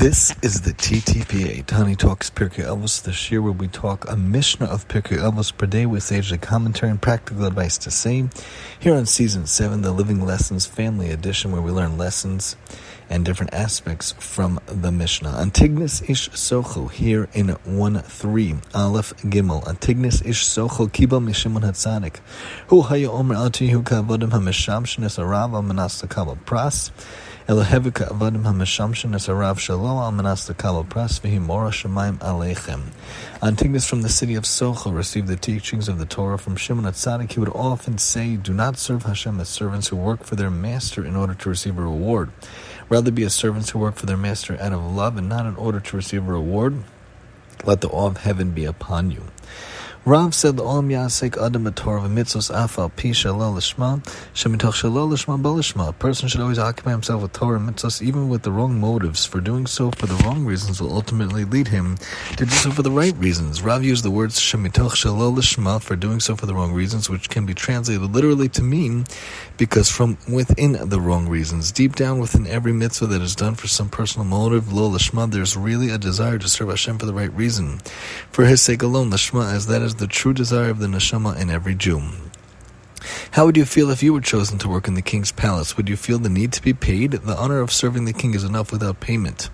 This is the TTPA, Tani Talks Pirkei Avos, this year where we talk a Mishnah of Pirkei Avos per day with sage commentary and practical advice to say. Here on Season 7, the Living Lessons Family Edition, where we learn lessons and different aspects from the Mishnah. Antigonus ish socho, here in 1-3, Aleph Gimel. Antigonus ish socho, kiba mishimun hatzadik. Hu haya omer hu kavodim ha-misham shenes arav al-manas pras. Elohevika avadim ha-meshamshin es arav shalom al manas lekabel pras v'hi mora shemaim aleichem. Antigonus from the city of Socho received the teachings of the Torah from Shimon HaTzadik. He would often say, Do not serve Hashem as servants who work for their master in order to receive a reward. Rather be as servants who work for their master out of love and not in order to receive a reward. Let the awe of heaven be upon you. Rav said Olam Yasek Adam Torah mitzvos afal pi shalol lishma shemitoch shalol lishma balishma. A person should always occupy himself with Torah and mitzvos, even with the wrong motives. For doing so for the wrong reasons will ultimately lead him to do so for the right reasons. Rav used the words shemitoch shalol lishma for doing so for the wrong reasons, which can be translated literally to mean because from within the wrong reasons, deep down within every mitzvah that is done for some personal motive, lo lishma, there's really a desire to serve Hashem for the right reason, for His sake alone, lishma, as that is the true desire of the neshama in every Jew. How would you feel if you were chosen to work in the king's palace? Would you feel the need to be paid? The honor of serving the king is enough without payment.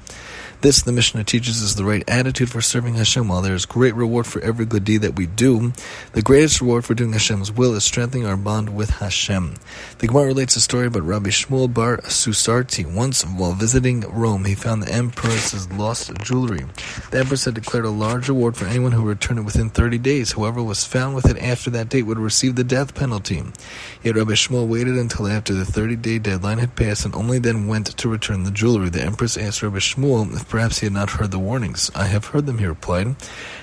This, the Mishnah teaches, is the right attitude for serving Hashem. While there is great reward for every good deed that we do, the greatest reward for doing Hashem's will is strengthening our bond with Hashem. The Gemara relates a story about Rabbi Shmuel Bar Susarti. Once, while visiting Rome, he found the empress's lost jewelry. The empress had declared a large reward for anyone who returned it within 30 days. Whoever was found with it after that date would receive the death penalty. Yet Rabbi Shmuel waited until after the 30-day deadline had passed and only then went to return the jewelry. The empress asked Rabbi Shmuel if perhaps he had not heard the warnings. I have heard them, he replied.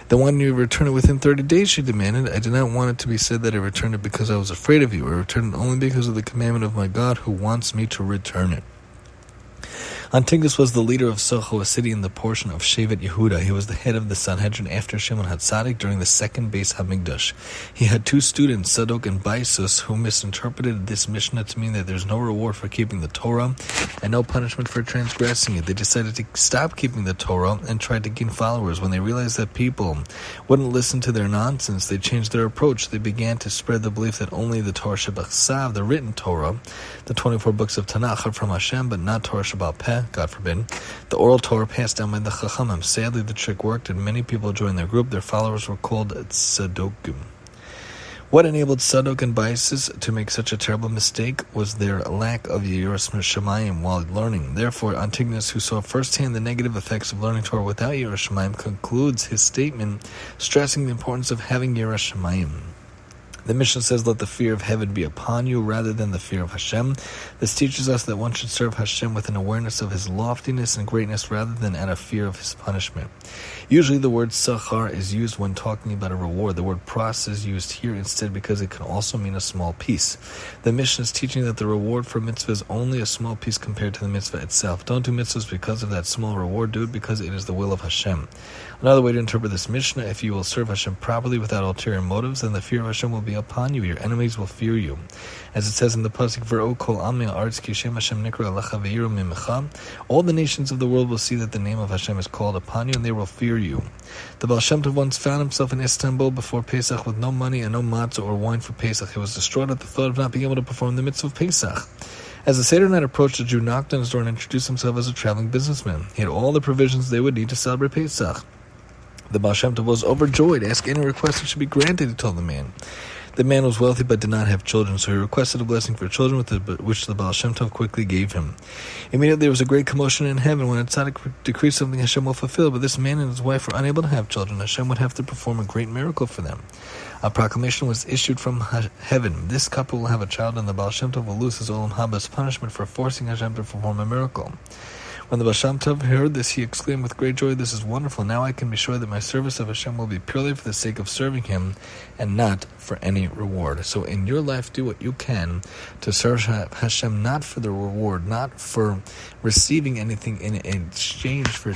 Then why didn't you return it within thirty days? She demanded. I did not want it to be said that I returned it because I was afraid of you. I returned it only because of the commandment of my God who wants me to return it. Antigonus was the leader of Socho, a city in the portion of Shevet Yehuda. He was the head of the Sanhedrin after Shimon HaTzadik during the second Beis Hamikdash. He had two students, Sadok and Baisus, who misinterpreted this Mishnah to mean that there's no reward for keeping the Torah and no punishment for transgressing it. They decided to stop keeping the Torah and tried to gain followers. When they realized that people wouldn't listen to their nonsense, they changed their approach. They began to spread the belief that only the Torah Shabbat the written Torah, the 24 books of Tanakh, are from Hashem, but not Torah Shabbat God forbid, the oral Torah passed down by the Chachamim. Sadly, the trick worked, and many people joined their group. Their followers were called Tzadokim. What enabled Sadok and Baisis to make such a terrible mistake was their lack of Yiras Shemayim while learning. Therefore, Antigonus, who saw firsthand the negative effects of learning Torah without Shemayim, concludes his statement stressing the importance of having Yiras Shemayim. The Mishnah says, Let the fear of heaven be upon you rather than the fear of Hashem. This teaches us that one should serve Hashem with an awareness of his loftiness and greatness rather than out of fear of his punishment. Usually, the word sachar is used when talking about a reward. The word pras is used here instead because it can also mean a small piece. The Mishnah is teaching that the reward for mitzvah is only a small piece compared to the mitzvah itself. Don't do mitzvahs because of that small reward, do it because it is the will of Hashem. Another way to interpret this Mishnah, if you will serve Hashem properly without ulterior motives, then the fear of Hashem will be upon you. Your enemies will fear you. As it says in the pasuk, "V'ro kol arts kishem Hashem nikra alecha All the nations of the world will see that the name of Hashem is called upon you, and they will fear you. The Baal Shem Tov once found himself in Istanbul before Pesach with no money and no matzah or wine for Pesach. He was distraught at the thought of not being able to perform the mitzvah of Pesach. As the Seder night approached, the Jew knocked on his door and introduced himself as a traveling businessman. He had all the provisions they would need to celebrate Pesach. The Baal Shem Tov was overjoyed. Ask any request that should be granted, he told the man. The man was wealthy but did not have children, so he requested a blessing for children, which the Baal Shem Tov quickly gave him. Immediately there was a great commotion in heaven when a tzaddik decreed something Hashem will fulfill, but this man and his wife were unable to have children. Hashem would have to perform a great miracle for them. A proclamation was issued from heaven. This couple will have a child, and the Baal Shem Tov will lose his Olam Haba's punishment for forcing Hashem to perform a miracle. When the Baal Tov heard this, he exclaimed with great joy, This is wonderful. Now I can be sure that my service of Hashem will be purely for the sake of serving Him and not for any reward. So in your life, do what you can to serve Hashem not for the reward, not for receiving anything in exchange for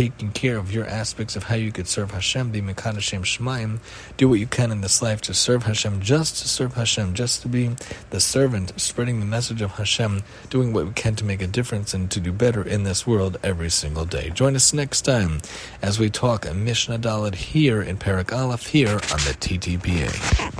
taking care of your aspects of how you could serve Hashem, be Mekad Hashem Shemaim, do what you can in this life to serve Hashem, just to serve Hashem, just to be the servant, spreading the message of Hashem, doing what we can to make a difference and to do better in this world every single day. Join us next time as we talk a Mishnah Daled here in Perek Aleph here on the TTPA.